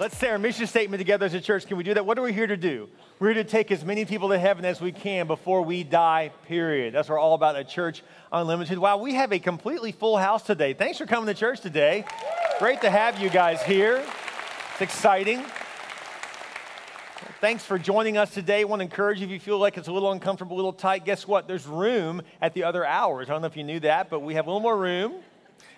Let's say our mission statement together as a church. Can we do that? What are we here to do? We're here to take as many people to heaven as we can before we die, period. That's what we're all about at Church Unlimited. Wow, we have a completely full house today. Thanks for coming to church today. Great to have you guys here. It's exciting. Thanks for joining us today. I want to encourage you if you feel like it's a little uncomfortable, a little tight, guess what? There's room at the other hours. I don't know if you knew that, but we have a little more room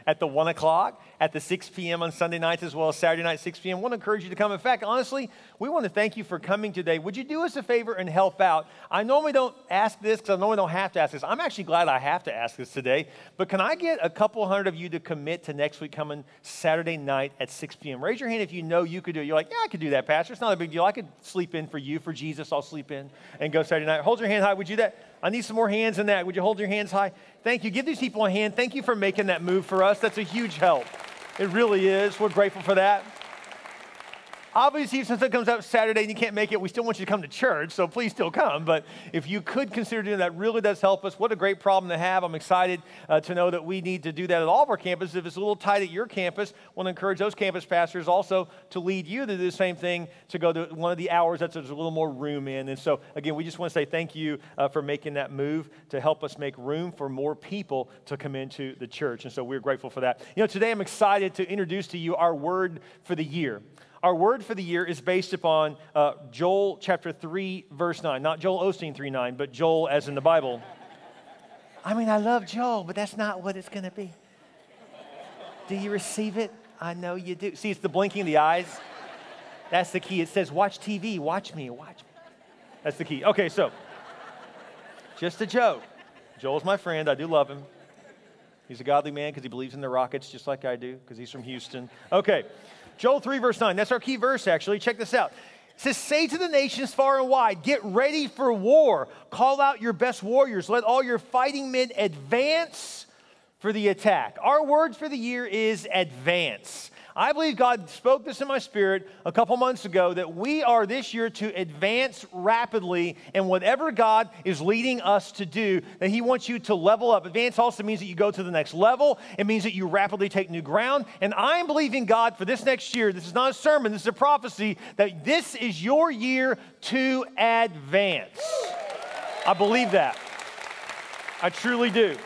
at the 1 o'clock, at the 6 p.m. on Sunday nights, as well as Saturday night, 6 p.m. I want to encourage you to come. In fact, honestly, we want to thank you for coming today. Would you do us a favor and help out? I normally don't ask this because I normally don't have to ask this. I'm actually glad I have to ask this today. But can I get a couple hundred of you to commit to next week coming Saturday night at 6 p.m.? Raise your hand if you know you could do it. You're like, yeah, I could do that, Pastor. It's not a big deal. I could sleep in for you, for Jesus. I'll sleep in and go Saturday night. Hold your hand high. Would you do that? I need some more hands in that. Would you hold your hands high? Thank you. Give these people a hand. Thank you for making that move for us. That's a huge help. It really is. We're grateful for that. Obviously, since it comes out Saturday and you can't make it, we still want you to come to church, so please still come. But if you could consider doing that, really does help us. What a great problem to have. I'm excited uh, to know that we need to do that at all of our campuses. If it's a little tight at your campus, I want to encourage those campus pastors also to lead you to do the same thing, to go to one of the hours that there's a little more room in. And so, again, we just want to say thank you uh, for making that move to help us make room for more people to come into the church. And so we're grateful for that. You know, today I'm excited to introduce to you our word for the year. Our word for the year is based upon uh, Joel chapter 3, verse 9. Not Joel Osteen 3 9, but Joel as in the Bible. I mean, I love Joel, but that's not what it's going to be. Do you receive it? I know you do. See, it's the blinking of the eyes. That's the key. It says, watch TV, watch me, watch me. That's the key. Okay, so, just a joke. Joel's my friend. I do love him. He's a godly man because he believes in the Rockets just like I do because he's from Houston. Okay. Joel 3, verse 9. That's our key verse, actually. Check this out. It says, Say to the nations far and wide, get ready for war. Call out your best warriors. Let all your fighting men advance for the attack. Our word for the year is advance. I believe God spoke this in my spirit a couple months ago that we are this year to advance rapidly in whatever God is leading us to do, that He wants you to level up. Advance also means that you go to the next level, it means that you rapidly take new ground. And I'm believing God for this next year. This is not a sermon, this is a prophecy that this is your year to advance. I believe that. I truly do.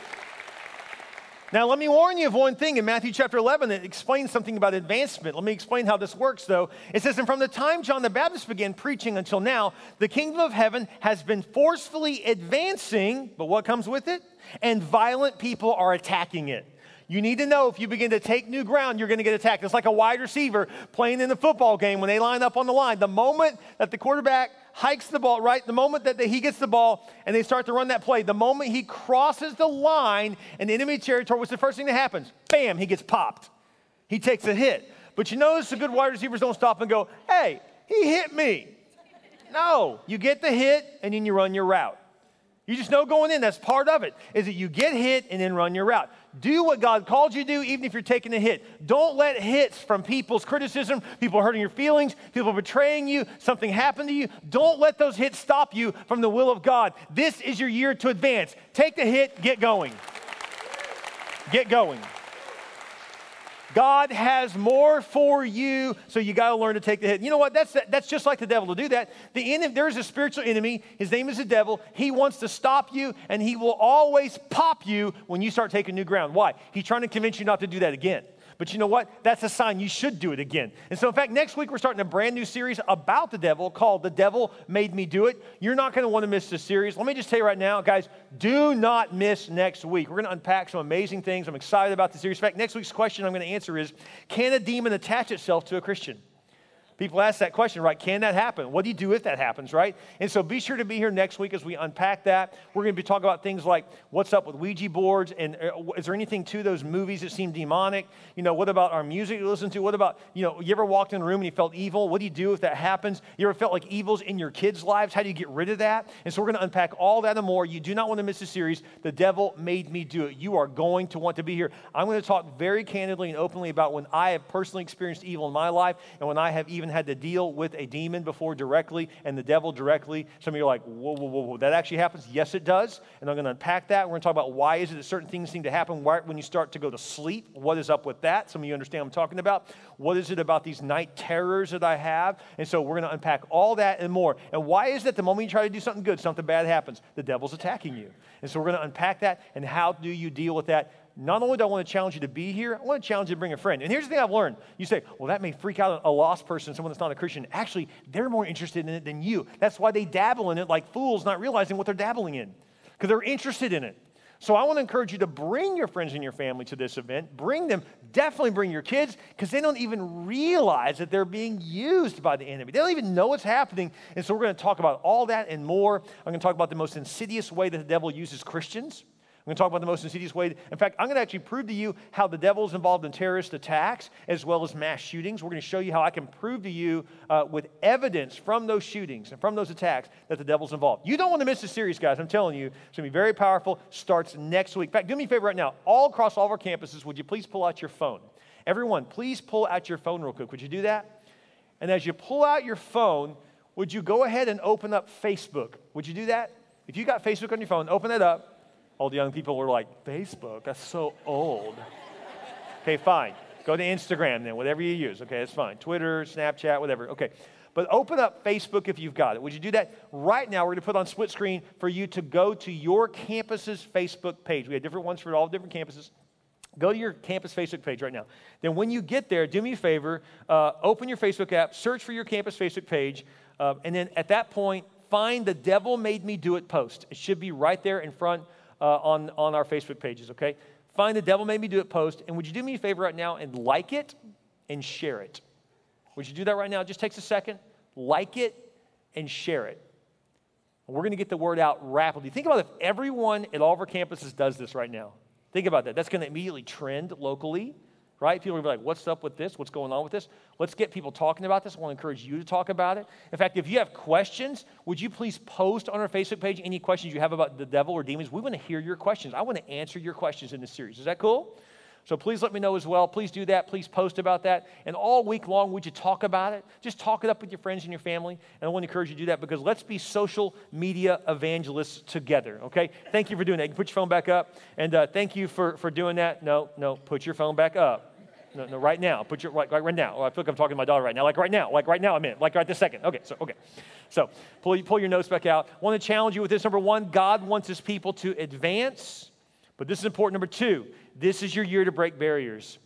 Now, let me warn you of one thing in Matthew chapter 11 that explains something about advancement. Let me explain how this works, though. It says, And from the time John the Baptist began preaching until now, the kingdom of heaven has been forcefully advancing, but what comes with it? And violent people are attacking it. You need to know if you begin to take new ground, you're going to get attacked. It's like a wide receiver playing in the football game when they line up on the line. The moment that the quarterback hikes the ball, right? The moment that he gets the ball and they start to run that play, the moment he crosses the line in enemy territory, what's the first thing that happens? Bam, he gets popped. He takes a hit. But you notice the good wide receivers don't stop and go, hey, he hit me. No, you get the hit and then you run your route. You just know going in, that's part of it, is that you get hit and then run your route. Do what God called you to do, even if you're taking a hit. Don't let hits from people's criticism, people hurting your feelings, people betraying you, something happened to you. Don't let those hits stop you from the will of God. This is your year to advance. Take the hit, get going. Get going. God has more for you, so you got to learn to take the hit. You know what? That's, that's just like the devil to do that. The enemy, there's a spiritual enemy. His name is the devil. He wants to stop you, and he will always pop you when you start taking new ground. Why? He's trying to convince you not to do that again. But you know what? That's a sign you should do it again. And so, in fact, next week we're starting a brand new series about the devil called The Devil Made Me Do It. You're not going to want to miss this series. Let me just tell you right now, guys, do not miss next week. We're going to unpack some amazing things. I'm excited about the series. In fact, next week's question I'm going to answer is Can a demon attach itself to a Christian? People ask that question, right? Can that happen? What do you do if that happens, right? And so be sure to be here next week as we unpack that. We're going to be talking about things like what's up with Ouija boards and uh, is there anything to those movies that seem demonic? You know, what about our music you listen to? What about, you know, you ever walked in a room and you felt evil? What do you do if that happens? You ever felt like evil's in your kids' lives? How do you get rid of that? And so we're going to unpack all that and more. You do not want to miss the series, The Devil Made Me Do It. You are going to want to be here. I'm going to talk very candidly and openly about when I have personally experienced evil in my life and when I have even even had to deal with a demon before directly and the devil directly? Some of you are like, whoa, whoa, whoa, whoa. That actually happens? Yes, it does. And I'm going to unpack that. We're going to talk about why is it that certain things seem to happen when you start to go to sleep. What is up with that? Some of you understand what I'm talking about. What is it about these night terrors that I have? And so we're going to unpack all that and more. And why is it the moment you try to do something good, something bad happens? The devil's attacking you. And so we're going to unpack that and how do you deal with that not only do I want to challenge you to be here, I want to challenge you to bring a friend. And here's the thing I've learned. You say, well, that may freak out a lost person, someone that's not a Christian. Actually, they're more interested in it than you. That's why they dabble in it like fools, not realizing what they're dabbling in, because they're interested in it. So I want to encourage you to bring your friends and your family to this event. Bring them, definitely bring your kids, because they don't even realize that they're being used by the enemy. They don't even know what's happening. And so we're going to talk about all that and more. I'm going to talk about the most insidious way that the devil uses Christians. I'm going to talk about the most insidious way. In fact, I'm going to actually prove to you how the devil is involved in terrorist attacks as well as mass shootings. We're going to show you how I can prove to you uh, with evidence from those shootings and from those attacks that the devil's involved. You don't want to miss this series, guys. I'm telling you, it's going to be very powerful. Starts next week. In fact, do me a favor right now. All across all of our campuses, would you please pull out your phone? Everyone, please pull out your phone real quick. Would you do that? And as you pull out your phone, would you go ahead and open up Facebook? Would you do that? If you got Facebook on your phone, open it up all the young people were like, Facebook, that's so old. okay, fine. Go to Instagram then, whatever you use. Okay, that's fine. Twitter, Snapchat, whatever. Okay. But open up Facebook if you've got it. Would you do that? Right now, we're going to put on split screen for you to go to your campus's Facebook page. We have different ones for all different campuses. Go to your campus Facebook page right now. Then, when you get there, do me a favor, uh, open your Facebook app, search for your campus Facebook page, uh, and then at that point, find the Devil Made Me Do It post. It should be right there in front uh, on, on our Facebook pages, okay? Find the Devil Made Me Do It post, and would you do me a favor right now and like it and share it? Would you do that right now? It just takes a second. Like it and share it. we're going to get the word out rapidly. Think about if everyone at all of our campuses does this right now. Think about that. That's going to immediately trend locally right? People are be like, what's up with this? What's going on with this? Let's get people talking about this. I want to encourage you to talk about it. In fact, if you have questions, would you please post on our Facebook page any questions you have about the devil or demons? We want to hear your questions. I want to answer your questions in this series. Is that cool? So please let me know as well. Please do that. Please post about that. And all week long, would you talk about it? Just talk it up with your friends and your family. And I want to encourage you to do that because let's be social media evangelists together, okay? Thank you for doing that. You put your phone back up. And uh, thank you for, for doing that. No, no, put your phone back up. No, no, right now. Put your right, right, now. I feel like I'm talking to my daughter right now. Like right now. Like right now. I'm in. like right this second. Okay. So okay. So pull pull your notes back out. I want to challenge you with this. Number one, God wants His people to advance, but this is important. Number two, this is your year to break barriers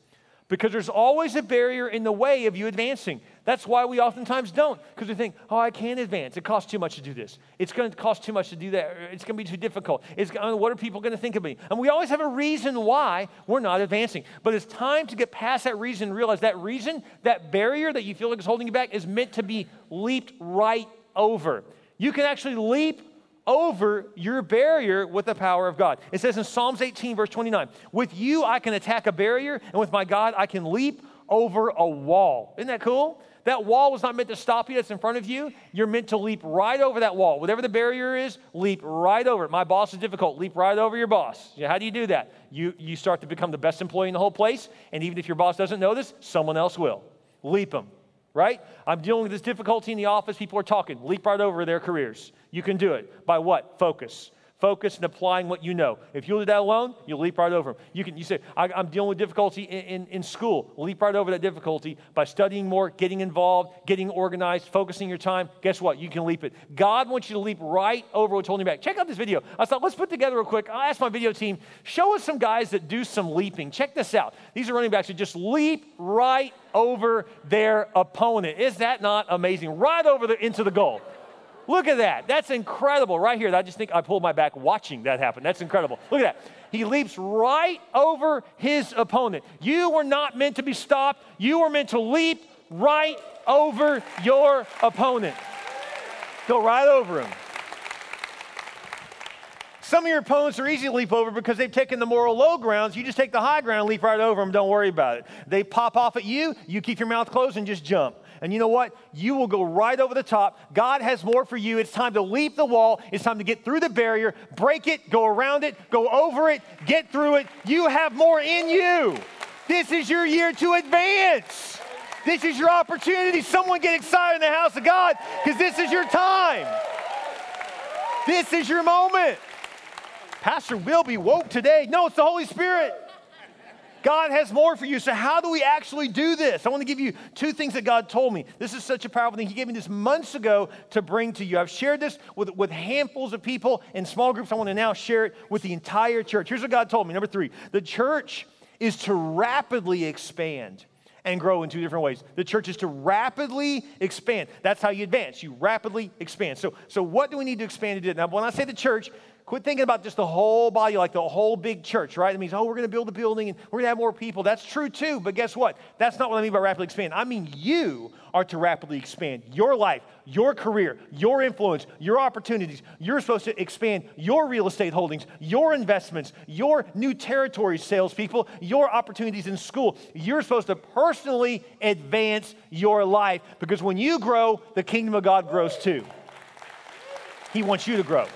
because there's always a barrier in the way of you advancing. That's why we oftentimes don't, because we think, oh, I can't advance. It costs too much to do this. It's going to cost too much to do that. It's going to be too difficult. It's, what are people going to think of me? And we always have a reason why we're not advancing. But it's time to get past that reason and realize that reason, that barrier that you feel like is holding you back, is meant to be leaped right over. You can actually leap over your barrier with the power of God. It says in Psalms 18, verse 29, with you I can attack a barrier, and with my God I can leap over a wall. Isn't that cool? That wall was not meant to stop you, that's in front of you. You're meant to leap right over that wall. Whatever the barrier is, leap right over it. My boss is difficult. Leap right over your boss. How do you do that? You, you start to become the best employee in the whole place, and even if your boss doesn't know this, someone else will. Leap them right? I'm dealing with this difficulty in the office. People are talking. Leap right over their careers. You can do it. By what? Focus. Focus and applying what you know. If you'll do that alone, you'll leap right over them. You can you say, I, am dealing with difficulty in, in, in, school. Leap right over that difficulty by studying more, getting involved, getting organized, focusing your time. Guess what? You can leap it. God wants you to leap right over what's holding you back. Check out this video. I thought, let's put together real quick. I asked my video team, show us some guys that do some leaping. Check this out. These are running backs that just leap right over their opponent. Is that not amazing? Right over the, into the goal. Look at that. That's incredible right here. I just think I pulled my back watching that happen. That's incredible. Look at that. He leaps right over his opponent. You were not meant to be stopped. You were meant to leap right over your opponent. Go right over him. Some of your opponents are easy to leap over because they've taken the moral low grounds. You just take the high ground, leap right over them, don't worry about it. They pop off at you, you keep your mouth closed and just jump. And you know what? You will go right over the top. God has more for you. It's time to leap the wall. It's time to get through the barrier, break it, go around it, go over it, get through it. You have more in you. This is your year to advance. This is your opportunity. Someone get excited in the house of God because this is your time. This is your moment. Pastor will be woke today. No, it's the Holy Spirit. God has more for you. So, how do we actually do this? I want to give you two things that God told me. This is such a powerful thing. He gave me this months ago to bring to you. I've shared this with, with handfuls of people in small groups. I want to now share it with the entire church. Here's what God told me. Number three the church is to rapidly expand and grow in two different ways. The church is to rapidly expand. That's how you advance. You rapidly expand. So, so what do we need to expand to do? Now, when I say the church, Quit thinking about just the whole body, like the whole big church, right? It means, oh, we're going to build a building and we're going to have more people. That's true too, but guess what? That's not what I mean by rapidly expand. I mean, you are to rapidly expand your life, your career, your influence, your opportunities. You're supposed to expand your real estate holdings, your investments, your new territory salespeople, your opportunities in school. You're supposed to personally advance your life because when you grow, the kingdom of God grows too. He wants you to grow.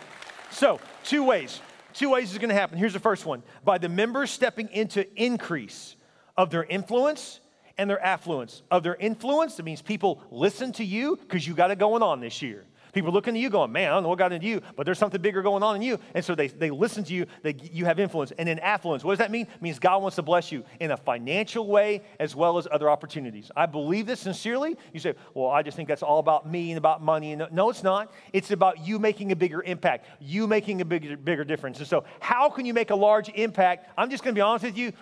So, two ways. Two ways is going to happen. Here's the first one by the members stepping into increase of their influence and their affluence. Of their influence, that means people listen to you because you got it going on this year. People looking at you going, man, I don't know what got into you, but there's something bigger going on in you. And so they, they listen to you, they, you have influence. And then affluence, what does that mean? It means God wants to bless you in a financial way as well as other opportunities. I believe this sincerely. You say, well, I just think that's all about me and about money. And no, it's not. It's about you making a bigger impact, you making a bigger, bigger difference. And so, how can you make a large impact? I'm just going to be honest with you.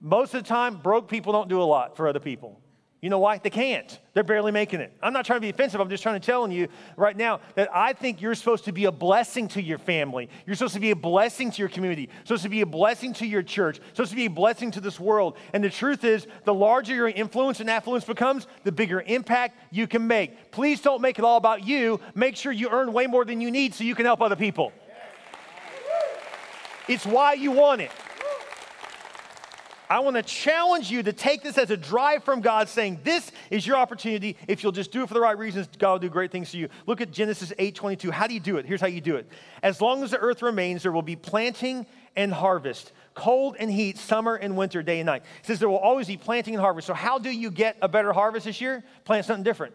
Most of the time, broke people don't do a lot for other people. You know why? They can't. They're barely making it. I'm not trying to be offensive. I'm just trying to tell you right now that I think you're supposed to be a blessing to your family. You're supposed to be a blessing to your community. You're supposed to be a blessing to your church. You're supposed to be a blessing to this world. And the truth is, the larger your influence and affluence becomes, the bigger impact you can make. Please don't make it all about you. Make sure you earn way more than you need so you can help other people. It's why you want it. I want to challenge you to take this as a drive from God, saying, This is your opportunity. If you'll just do it for the right reasons, God will do great things to you. Look at Genesis 8 22. How do you do it? Here's how you do it. As long as the earth remains, there will be planting and harvest, cold and heat, summer and winter, day and night. It says there will always be planting and harvest. So, how do you get a better harvest this year? Plant something different.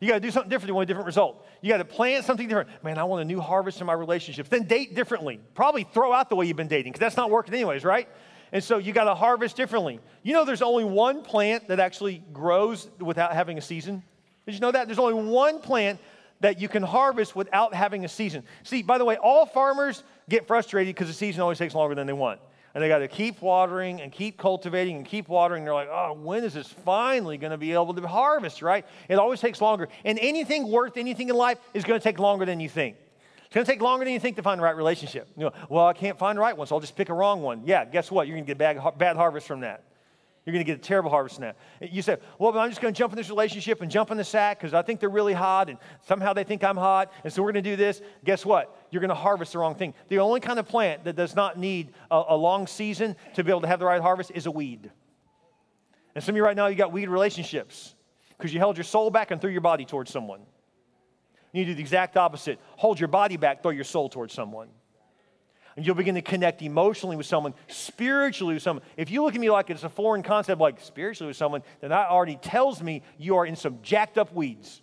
You got to do something different. You want a different result. You got to plant something different. Man, I want a new harvest in my relationships. Then date differently. Probably throw out the way you've been dating because that's not working, anyways, right? And so you got to harvest differently. You know, there's only one plant that actually grows without having a season. Did you know that? There's only one plant that you can harvest without having a season. See, by the way, all farmers get frustrated because the season always takes longer than they want. And they got to keep watering and keep cultivating and keep watering. They're like, oh, when is this finally going to be able to harvest, right? It always takes longer. And anything worth anything in life is going to take longer than you think. It's going to take longer than you think to find the right relationship. You know, well, I can't find the right one, so I'll just pick a wrong one. Yeah, guess what? You're going to get bad, bad harvest from that. You're going to get a terrible harvest from that. You say, well, I'm just going to jump in this relationship and jump in the sack because I think they're really hot and somehow they think I'm hot, and so we're going to do this. Guess what? You're going to harvest the wrong thing. The only kind of plant that does not need a, a long season to be able to have the right harvest is a weed. And some of you right now, you got weed relationships because you held your soul back and threw your body towards someone. You do the exact opposite. Hold your body back, throw your soul towards someone. And you'll begin to connect emotionally with someone, spiritually with someone. If you look at me like it's a foreign concept, like spiritually with someone, then that already tells me you are in some jacked up weeds.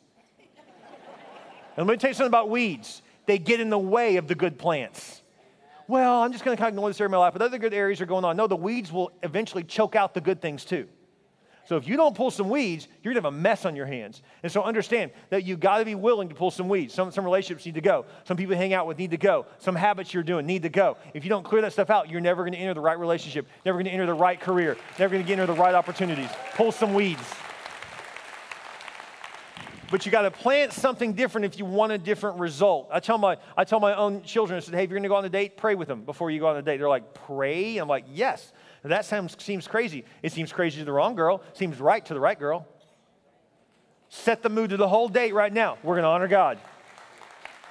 and let me tell you something about weeds they get in the way of the good plants. Well, I'm just going to kind of ignore this area of my life, but other good areas are going on. No, the weeds will eventually choke out the good things too. So if you don't pull some weeds, you're going to have a mess on your hands. And so understand that you've got to be willing to pull some weeds. Some, some relationships need to go. Some people you hang out with need to go. Some habits you're doing need to go. If you don't clear that stuff out, you're never going to enter the right relationship, never going to enter the right career, never going to get into the right opportunities. Pull some weeds. But you got to plant something different if you want a different result. I tell my, I tell my own children, I said, hey, if you're going to go on a date, pray with them before you go on a date. They're like, pray? I'm like, yes. That sounds, seems crazy. It seems crazy to the wrong girl, seems right to the right girl. Set the mood to the whole date right now. We're going to honor God.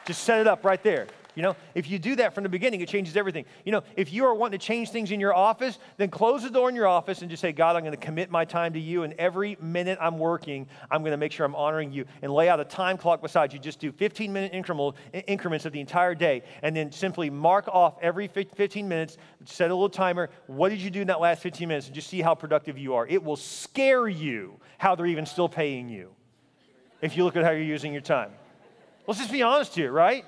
Just set it up right there. You know, if you do that from the beginning, it changes everything. You know, if you are wanting to change things in your office, then close the door in your office and just say, God, I'm going to commit my time to you. And every minute I'm working, I'm going to make sure I'm honoring you. And lay out a time clock beside you. Just do 15 minute increments of the entire day. And then simply mark off every 15 minutes, set a little timer. What did you do in that last 15 minutes? And just see how productive you are. It will scare you how they're even still paying you if you look at how you're using your time. Let's just be honest here, right?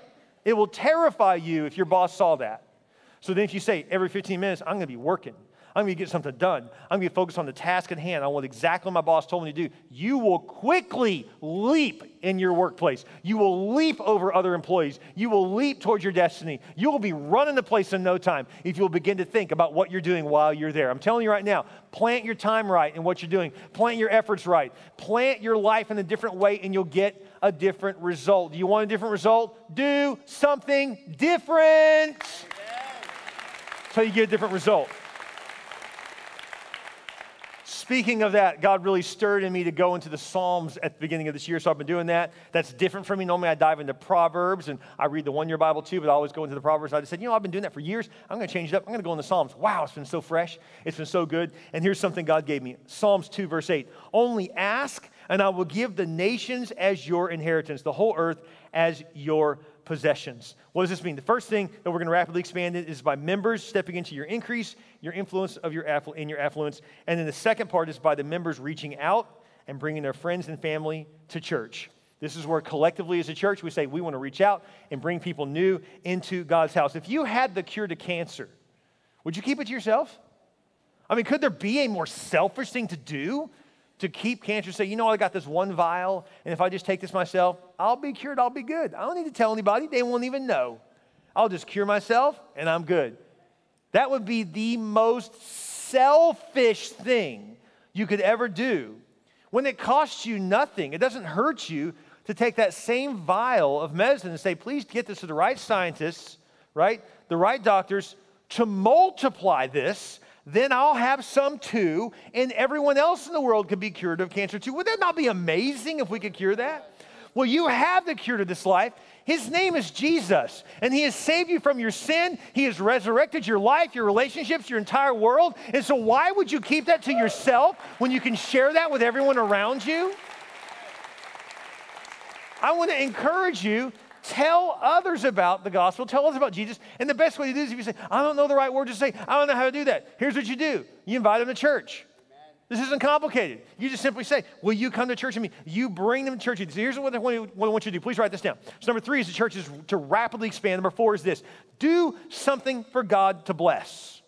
It will terrify you if your boss saw that. So then, if you say every 15 minutes, I'm to be working, I'm going to get something done, I'm going to be focused on the task at hand, on what exactly what my boss told me to do, you will quickly leap in your workplace. You will leap over other employees. You will leap towards your destiny. You will be running the place in no time if you'll begin to think about what you're doing while you're there. I'm telling you right now, plant your time right in what you're doing, plant your efforts right, plant your life in a different way, and you'll get a different result. Do you want a different result? Do something different. So you get a different result. Speaking of that, God really stirred in me to go into the Psalms at the beginning of this year, so I've been doing that. That's different for me. Normally, I dive into Proverbs and I read the one year Bible too, but I always go into the Proverbs. I just said, you know, I've been doing that for years. I'm going to change it up. I'm going to go in the Psalms. Wow, it's been so fresh. It's been so good. And here's something God gave me Psalms 2, verse 8. Only ask, and I will give the nations as your inheritance, the whole earth as your possessions. What does this mean? The first thing that we're going to rapidly expand it is by members stepping into your increase, your influence of your in your affluence. And then the second part is by the members reaching out and bringing their friends and family to church. This is where collectively as a church we say we want to reach out and bring people new into God's house. If you had the cure to cancer, would you keep it to yourself? I mean, could there be a more selfish thing to do to keep cancer, say, you know, I got this one vial, and if I just take this myself, I'll be cured, I'll be good. I don't need to tell anybody, they won't even know. I'll just cure myself, and I'm good. That would be the most selfish thing you could ever do when it costs you nothing. It doesn't hurt you to take that same vial of medicine and say, please get this to the right scientists, right? The right doctors to multiply this then I'll have some too, and everyone else in the world could be cured of cancer too. Would that not be amazing if we could cure that? Well, you have the cure to this life. His name is Jesus, and He has saved you from your sin. He has resurrected your life, your relationships, your entire world. And so, why would you keep that to yourself when you can share that with everyone around you? I want to encourage you Tell others about the gospel. Tell others about Jesus. And the best way to do this is if you say, I don't know the right word to say, I don't know how to do that. Here's what you do you invite them to church. This isn't complicated. You just simply say, Will you come to church with me? You bring them to church. So here's what I want you to do. Please write this down. So, number three is the church is to rapidly expand. Number four is this do something for God to bless.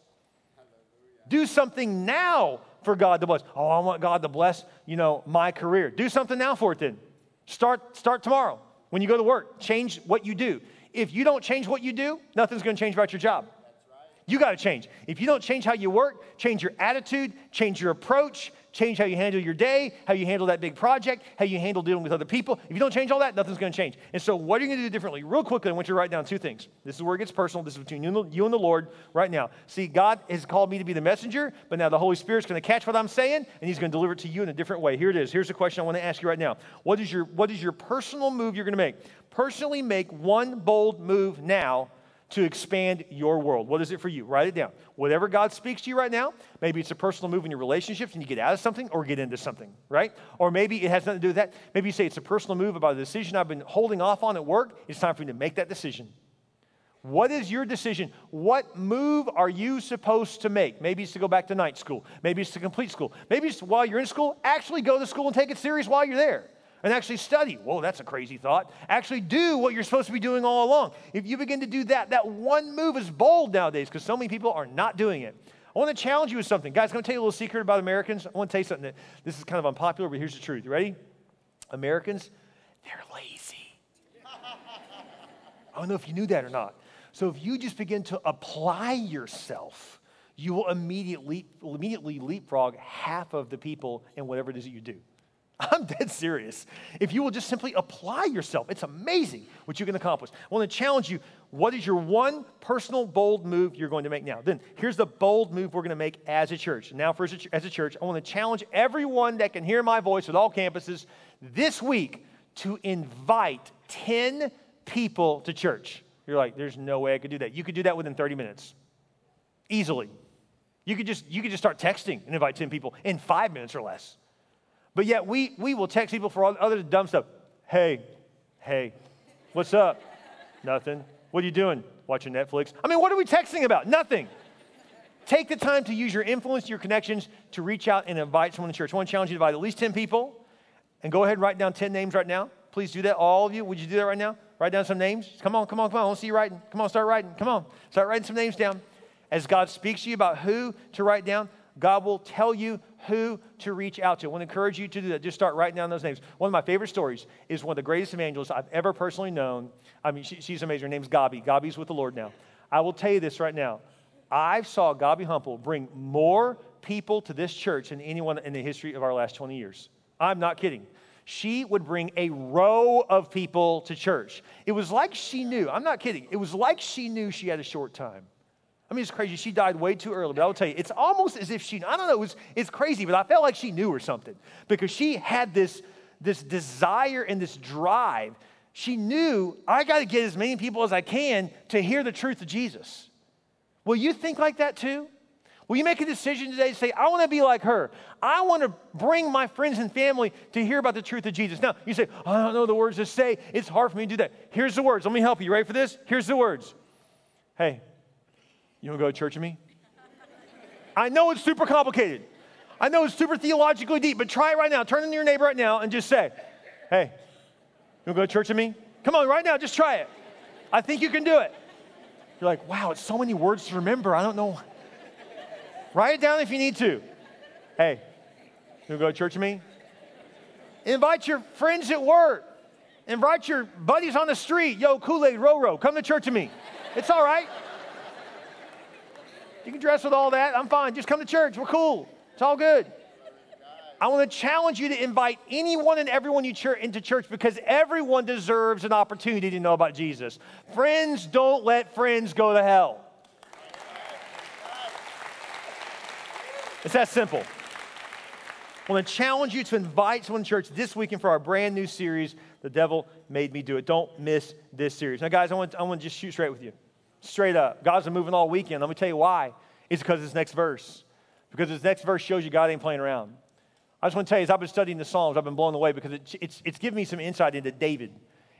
Do something now for God to bless. Oh, I want God to bless, you know, my career. Do something now for it then. Start, start tomorrow. When you go to work, change what you do. If you don't change what you do, nothing's to change about your job. You got to change. If you don't change how you work, change your attitude, change your approach, change how you handle your day, how you handle that big project, how you handle dealing with other people. If you don't change all that, nothing's going to change. And so, what are you going to do differently? Real quickly, I want you to write down two things. This is where it gets personal. This is between you and, the, Lord right now. See, God has called me to be the messenger, but now the Holy Spirit's going to catch what I'm saying, and He's going to deliver it to you in a different way. Here it is. Here's the question I want to ask you right now. What is your, what is your personal move you're going to make? Personally, make one bold move now to expand your world. What is it for you? Write it down. Whatever God speaks to you right now, maybe it's a personal move in your relationships and you get out of something or get into something, right? Or maybe it has nothing to do with that. Maybe you say it's a personal move about a decision I've been holding off on at work. It's time for me to make that decision. What is your decision? What move are you supposed to make? Maybe it's to go back to night school. Maybe it's to complete school. Maybe it's while you're in school, actually go to school and take it serious while you're there and actually study. Whoa, that's a crazy thought. Actually do what you're supposed to be doing all along. If you begin to do that, that one move is bold nowadays because so many people are not doing it. I want to challenge you with something. Guys, I'm going to tell you a little secret about Americans. I want to tell you something that this is kind of unpopular, but here's the truth. You ready? Americans, they're lazy. I don't know if you knew that or not. So if you just begin to apply yourself, you will immediately, immediately leapfrog half of the people in whatever it is that you do. I'm dead serious. If you will just simply apply yourself, it's amazing what you can accomplish. I want to challenge you what is your one personal bold move you're going to make now? Then here's the bold move we're going to make as a church. Now, for as a church, I want to challenge everyone that can hear my voice at all campuses this week to invite 10 people to church. You're like, there's no way I could do that. You could do that within 30 minutes. Easily. You could just, you could just start texting and invite 10 people in five minutes or less. But yet we, we will text people for all other dumb stuff. Hey, hey, what's up? Nothing. What are you doing? Watching Netflix? I mean, what are we texting about? Nothing. Take the time to use your influence, your connections to reach out and invite someone to church. I want to challenge you to invite at least 10 people and go ahead and write down 10 names right now. Please do that, all of you. Would you do that right now? Write down some names. Come on, come on, come on. I want to see you writing. Come on, start writing. Come on. Start writing some names down. As God speaks to you about who to write down, God will tell you who to reach out to. I want to encourage you to do that. Just start writing down those names. One of my favorite stories is one of the greatest evangelists I've ever personally known. I mean, she, she's amazing. Her name's Gabi. Gabi's with the Lord now. I will tell you this right now. I saw Gabi Humple bring more people to this church than anyone in the history of our last 20 years. I'm not kidding. She would bring a row of people to church. It was like she knew, I'm not kidding, it was like she knew she had a short time. I mean, it's crazy. She died way too early, but I will tell you, it's almost as if she, I don't know, it was, it's crazy, but I felt like she knew or something because she had this, this desire and this drive. She knew, I got to get as many people as I can to hear the truth of Jesus. Will you think like that too? Will you make a decision today to say, I want to be like her? I want to bring my friends and family to hear about the truth of Jesus. Now, you say, I don't know the words to say. It's hard for me to do that. Here's the words. Let me help you. You ready for this? Here's the words. Hey, you want to go to church with me? I know it's super complicated. I know it's super theologically deep, but try it right now. Turn to your neighbor right now and just say, Hey, you want to go to church with me? Come on, right now, just try it. I think you can do it. You're like, wow, it's so many words to remember. I don't know. Write it down if you need to. Hey, you wanna go to church with me? Invite your friends at work. Invite your buddies on the street. Yo, Kool Aid, Roro, come to church with me. It's all right. You can dress with all that. I'm fine. Just come to church. We're cool. It's all good. I want to challenge you to invite anyone and everyone you ch- into church because everyone deserves an opportunity to know about Jesus. Friends don't let friends go to hell. It's that simple. I want to challenge you to invite someone to church this weekend for our brand new series, The Devil Made Me Do It. Don't miss this series. Now, guys, I want, I want to just shoot straight with you. Straight up. God's been moving all weekend. Let me tell you why. It's because of this next verse. Because this next verse shows you God ain't playing around. I just want to tell you, as I've been studying the Psalms, I've been blown away because it, it's, it's given me some insight into David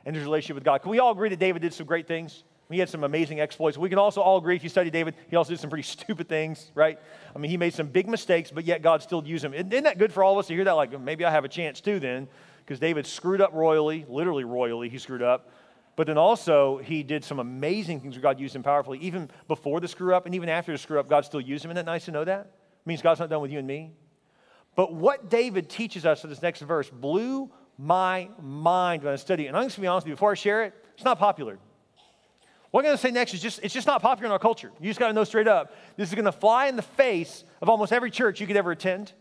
and his relationship with God. Can we all agree that David did some great things? He had some amazing exploits. We can also all agree, if you study David, he also did some pretty stupid things, right? I mean, he made some big mistakes, but yet God still used him. Isn't that good for all of us to hear that? Like, maybe I have a chance too then, because David screwed up royally, literally royally, he screwed up. But then also, he did some amazing things where God used him powerfully. Even before the screw up and even after the screw up, God still used him. Isn't that nice to know that? It means God's not done with you and me. But what David teaches us in this next verse blew my mind when I studied it. And I'm just going to be honest with you, before I share it, it's not popular. What I'm going to say next is just, it's just not popular in our culture. You just got to know straight up. This is going to fly in the face of almost every church you could ever attend.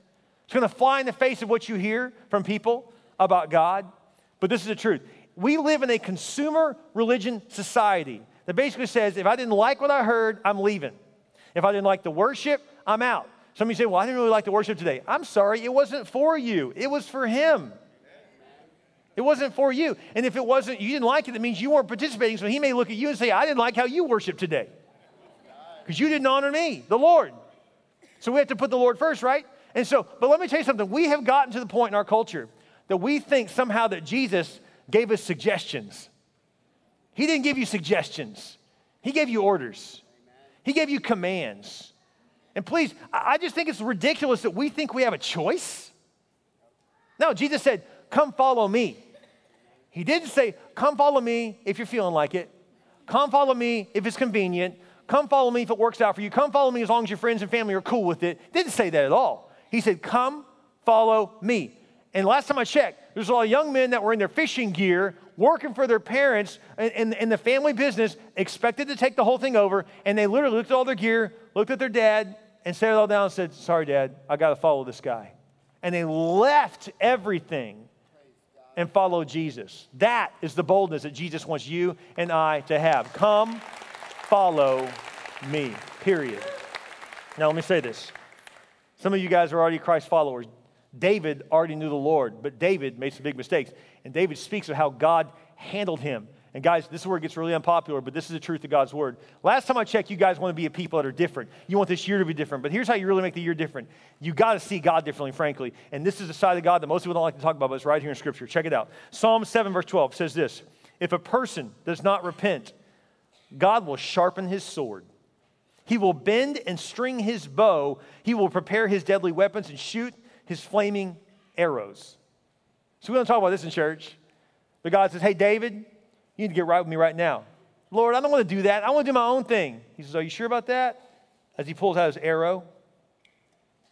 It's going to fly in the face of what you hear from people about God. But this is the truth. We live in a consumer religion society that basically says if I didn't like what I heard, I'm leaving. If I didn't like the worship, I'm out. Some of you say, Well, I didn't really like the worship today. I'm sorry, it wasn't for you, it was for Him. It wasn't for you. And if it wasn't, you didn't like it, that means you weren't participating. So he may look at you and say, I didn't like how you worship today. Because you didn't honor me, the Lord. So we have to put the Lord first, right? And so, but let me tell you something. We have gotten to the point in our culture that we think somehow that Jesus gave us suggestions. He didn't give you suggestions, He gave you orders, He gave you commands. And please, I just think it's ridiculous that we think we have a choice. No, Jesus said, Come follow me. He didn't say, Come follow me if you're feeling like it. Come follow me if it's convenient. Come follow me if it works out for you. Come follow me as long as your friends and family are cool with it. Didn't say that at all. He said, Come follow me. And last time I checked, there's a lot of young men that were in their fishing gear, working for their parents in, in, the family business, expected to take the whole thing over. And they literally looked at all their gear, looked at their dad, and set it all down and said, Sorry, dad, I got to follow this guy. And they left everything and follow Jesus. That is the boldness that Jesus wants you and I to have. Come, follow me, period. Now, let me say this. Some of you guys are already Christ followers. David already knew the Lord, but David made some big mistakes. And David speaks of how God handled him And guys, this is where it gets really unpopular, but this is the truth of God's word. Last time I checked, you guys want to be a people that are different. You want this year to be different. But here's how you really make the year different. You got to see God differently, frankly. And this is the side of God that most people don't like to talk about, but it's right here in Scripture. Check it out. Psalm 7, verse 12 says this If a person does not repent, God will sharpen his sword. He will bend and string his bow. He will prepare his deadly weapons and shoot his flaming arrows. So we don't talk about this in church. But God says, Hey, David, you need to get right with me right now. Lord, I don't want to do that. I want to do my own thing. He says, Are you sure about that? As he pulls out his arrow,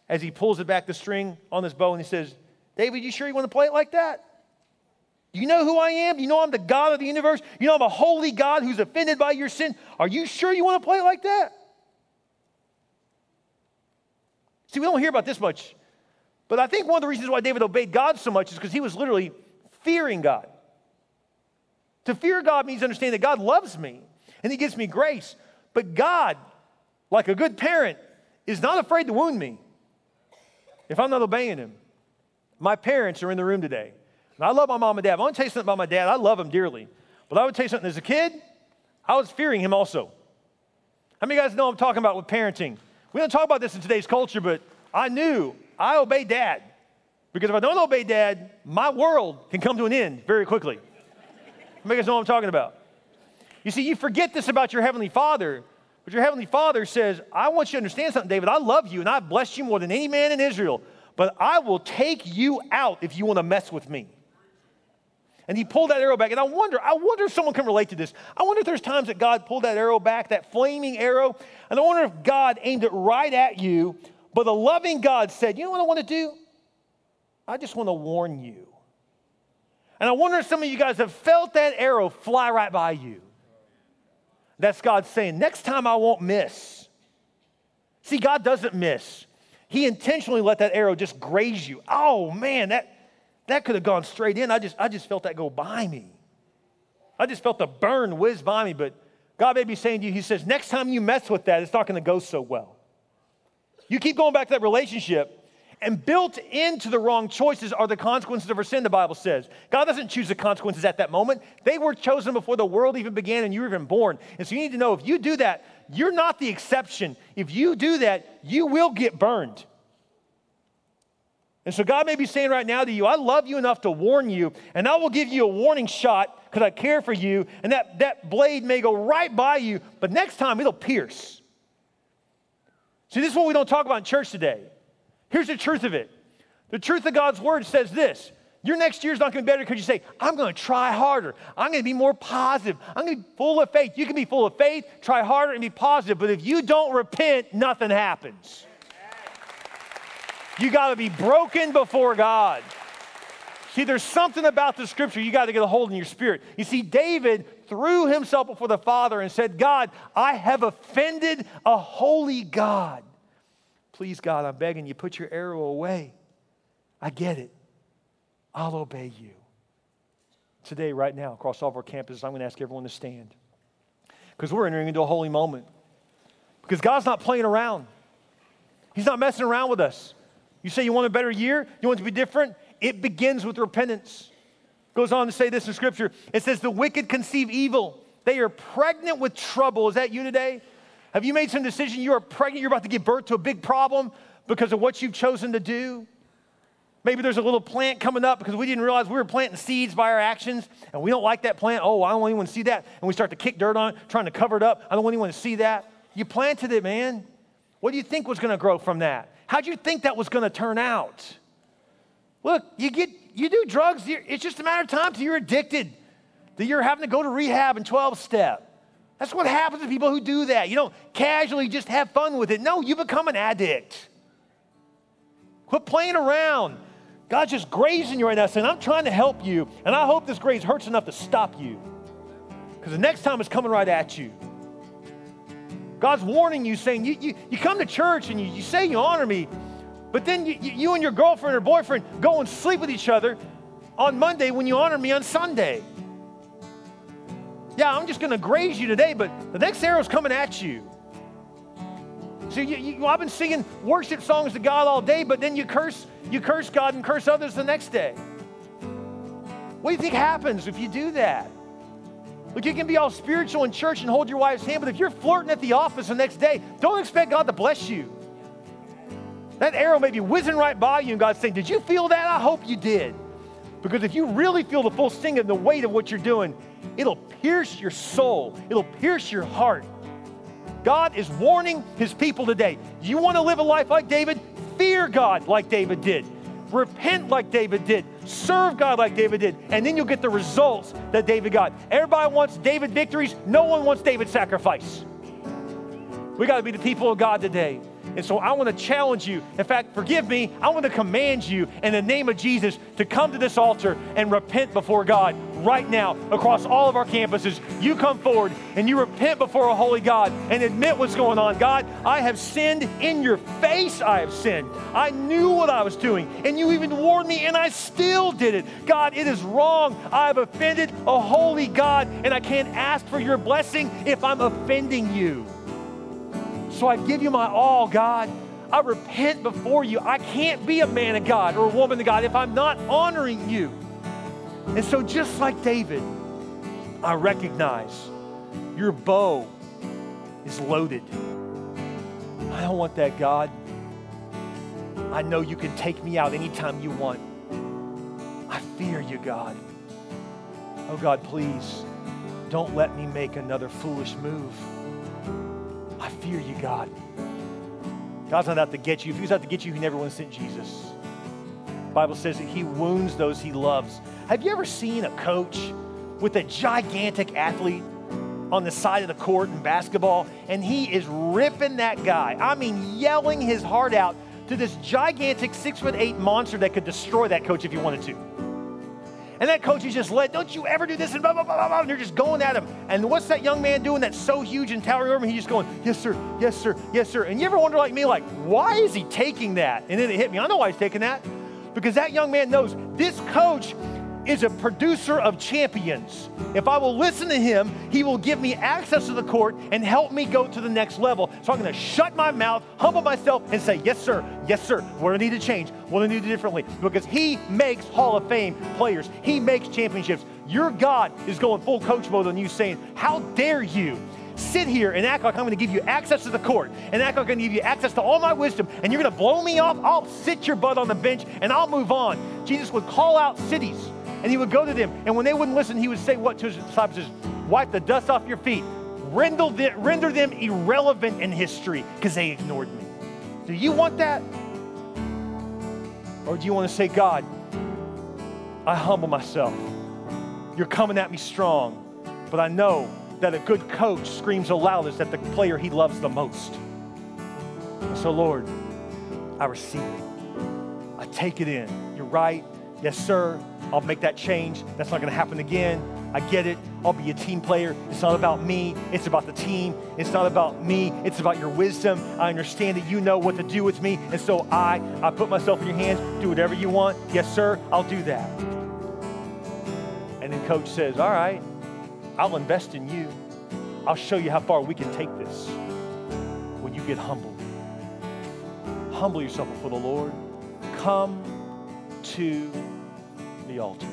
as he pulls it back the string on this bow, and he says, David, you sure you want to play it like that? Do You know who I am? Do You know I'm the God of the universe? You know I'm a holy God who's offended by your sin? Are you sure you want to play it like that? See, we don't hear about this much. But I think one of the reasons why David obeyed God so much is because he was literally fearing God. To fear God means understanding that God loves me and He gives me grace. But God, like a good parent, is not afraid to wound me if I'm not obeying Him. My parents are in the room today. And I love my mom and dad. I want to tell you something about my dad. I love him dearly. But I would tell you something. As a kid, I was fearing him also. How many of you guys know I'm talking about with parenting? We don't talk about this in today's culture, but I knew I obey dad. Because if I don't obey dad, my world can come to an end very quickly. You guys know what I'm talking about? You see, you forget this about your Heavenly Father, but your Heavenly Father says, I want you to understand something, David. I love you and I bless you more than any man in Israel, but I will take you out if you want to mess with me. And he pulled that arrow back. And I wonder, I wonder if someone can relate to this. I wonder if there's times that God pulled that arrow back, that flaming arrow. And I wonder if God aimed it right at you, but the loving God said, You know what I want to do? I just want to warn you. And I wonder if some of you guys have felt that arrow fly right by you. That's God saying, next time I won't miss. See, God doesn't miss. He intentionally let that arrow just graze you. Oh man, that, that could have gone straight in. I just, I just felt that go by me. I just felt the burn whiz by me. But God may be saying to you, He says, next time you mess with that, it's not going to go so well. You keep going back to that relationship, and built into the wrong choices are the consequences of our sin, the Bible says. God doesn't choose the consequences at that moment. They were chosen before the world even began and you were even born. And so you need to know if you do that, you're not the exception. If you do that, you will get burned. And so God may be saying right now to you, I love you enough to warn you, and I will give you a warning shot because I care for you, and that, that blade may go right by you, but next time it'll pierce. See, this is what we don't talk about in church today. Here's the truth of it the truth of God's word says this. Your next year's not going to be better because you say, I'm going to try harder. I'm going to be more positive. I'm going to be full of faith. You can be full of faith, try harder, and be positive. But if you don't repent, nothing happens. You got to be broken before God. See, there's something about the scripture you got to get a hold in your spirit. You see, David threw himself before the Father and said, God, I have offended a holy God. Please, God, I'm begging you, put your arrow away. I get it. I'll obey you. Today, right now, across all of our campuses, I'm going to ask everyone to stand. Because we're entering into a holy moment. Because God's not playing around, He's not messing around with us. You say you want a better year? You want to be different? It begins with repentance. Goes on to say this in Scripture. It says, The wicked conceive evil. They are pregnant with trouble. Is that you today? Have you made some decision? You are pregnant, you're about to give birth to a big problem because of what you've chosen to do. Maybe there's a little plant coming up because we didn't realize we were planting seeds by our actions and we don't like that plant. Oh, I don't want anyone to see that. And we start to kick dirt on it, trying to cover it up. I don't want anyone to see that. You planted it, man. What do you think was going to grow from that? How'd you think that was going to turn out? Look, you get you do drugs, it's just a matter of time till you're addicted, that you're having to go to rehab and 12 step. That's what happens to people who do that. You don't casually just have fun with it. No, you become an addict. Quit playing around. God's just grazing you right now, saying, I'm trying to help you, and I hope this graze hurts enough to stop you. Because the next time it's coming right at you. God's warning you, saying, You, you, you come to church and you, you say you honor me, but then you, you and your girlfriend or boyfriend go and sleep with each other on Monday when you honor me on Sunday. Yeah, I'm just going to graze you today, but the next arrow's coming at you. See, you, you, I've been singing worship songs to God all day, but then you curse, you curse God and curse others the next day. What do you think happens if you do that? Look, you can be all spiritual in church and hold your wife's hand, but if you're flirting at the office the next day, don't expect God to bless you. That arrow may be whizzing right by you, and God's saying, Did you feel that? I hope you did. Because if you really feel the full sting and the weight of what you're doing, it'll pierce your soul, it'll pierce your heart. God is warning his people today. You want to live a life like David? Fear God like David did. Repent like David did. Serve God like David did. And then you'll get the results that David got. Everybody wants David victories. No one wants David sacrifice. We got to be the people of God today. And so I want to challenge you. In fact, forgive me. I want to command you in the name of Jesus to come to this altar and repent before God right now across all of our campuses. You come forward and you repent before a holy God and admit what's going on. God, I have sinned in your face. I have sinned. I knew what I was doing, and you even warned me, and I still did it. God, it is wrong. I have offended a holy God, and I can't ask for your blessing if I'm offending you. So I give you my all, God. I repent before you. I can't be a man of God or a woman of God if I'm not honoring you. And so, just like David, I recognize your bow is loaded. I don't want that, God. I know you can take me out anytime you want. I fear you, God. Oh, God, please don't let me make another foolish move. I fear you, God. God's not out to get you. If he was out to get you, he never would have sent Jesus. The Bible says that he wounds those he loves. Have you ever seen a coach with a gigantic athlete on the side of the court in basketball and he is ripping that guy? I mean, yelling his heart out to this gigantic six foot eight monster that could destroy that coach if he wanted to. And that coach is just led, don't you ever do this, and blah, blah, blah, blah, blah. And they're just going at him. And what's that young man doing that's so huge and towering over him? He's just going, yes, sir, yes, sir, yes, sir. And you ever wonder, like me, like, why is he taking that? And then it hit me. I know why he's taking that. Because that young man knows this coach is a producer of champions. If I will listen to him, he will give me access to the court and help me go to the next level. So I'm going to shut my mouth, humble myself, and say, Yes, sir, yes, sir. What do I need to change? What do I need to do differently? Because he makes Hall of Fame players, he makes championships. Your God is going full coach mode on you, saying, How dare you? sit here and act like I'm going to give you access to the court and act like I'm going to give you access to all my wisdom and you're going to blow me off, I'll sit your butt on the bench and I'll move on. Jesus would call out cities and he would go to them. And when they wouldn't listen, he would say what to his disciples? Wipe the dust off your feet. Render them, render them irrelevant in history because they ignored me. Do you want that? Or do you want to say, God, I humble myself. You're coming at me strong, but I know that a good coach screams the loudest at the player he loves the most. So, Lord, I receive it. I take it in. You're right. Yes, sir. I'll make that change. That's not going to happen again. I get it. I'll be a team player. It's not about me. It's about the team. It's not about me. It's about your wisdom. I understand that you know what to do with me. And so I, I put myself in your hands. Do whatever you want. Yes, sir. I'll do that. And then coach says, all right, I'll invest in you. I'll show you how far we can take this when you get humble. Humble yourself before the Lord. Come to the altar.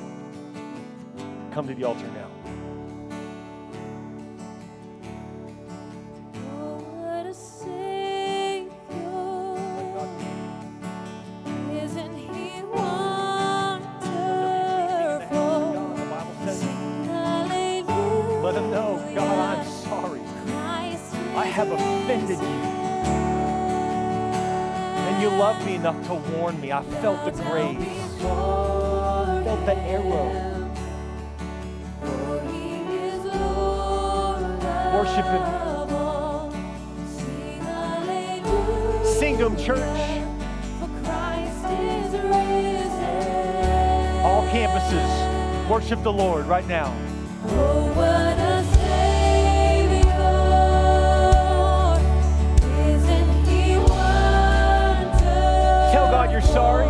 Come to the altar now. Let him know, God, I'm sorry. I have offended you. And you love me enough to warn me. I felt the grave. I the arrow. Worship him. Sing him, church. All campuses, worship the Lord right now. Tell God you're sorry.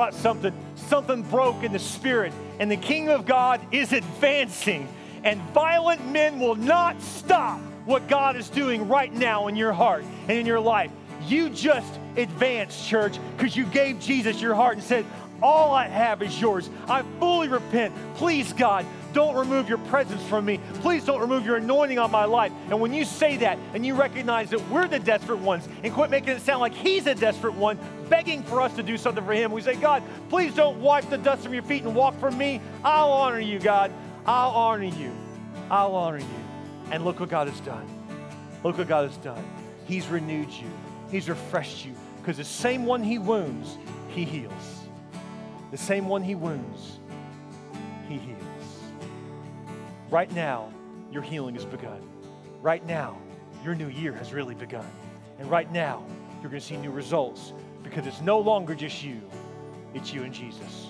Brought something, something broke in the spirit, and the kingdom of God is advancing, and violent men will not stop what God is doing right now in your heart and in your life. You just advanced, church, because you gave Jesus your heart and said, All I have is yours. I fully repent. Please, God, don't remove your presence from me. Please don't remove your anointing on my life. And when you say that and you recognize that we're the desperate ones and quit making it sound like He's a desperate one, begging for us to do something for Him, we say, God, please don't wipe the dust from your feet and walk from me. I'll honor you, God. I'll honor you. I'll honor you. And look what God has done. Look what God has done. He's renewed you, He's refreshed you because the same one He wounds, He heals. The same one He wounds, He heals. Right now, your healing has begun. Right now, your new year has really begun. And right now, you're going to see new results because it's no longer just you, it's you and Jesus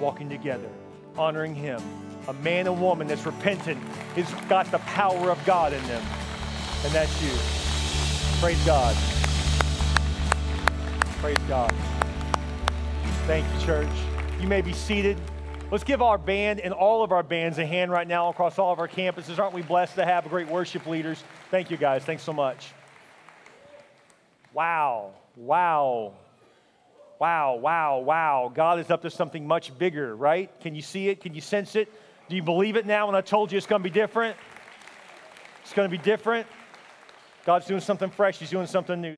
walking together, honoring Him. A man and woman that's repentant has got the power of God in them. And that's you. Praise God. Praise God. Thank you, church. You may be seated. Let's give our band and all of our bands a hand right now across all of our campuses. Aren't we blessed to have great worship leaders? Thank you, guys. Thanks so much. Wow. Wow. Wow, wow, wow. God is up to something much bigger, right? Can you see it? Can you sense it? Do you believe it now when I told you it's going to be different? It's going to be different. God's doing something fresh, He's doing something new.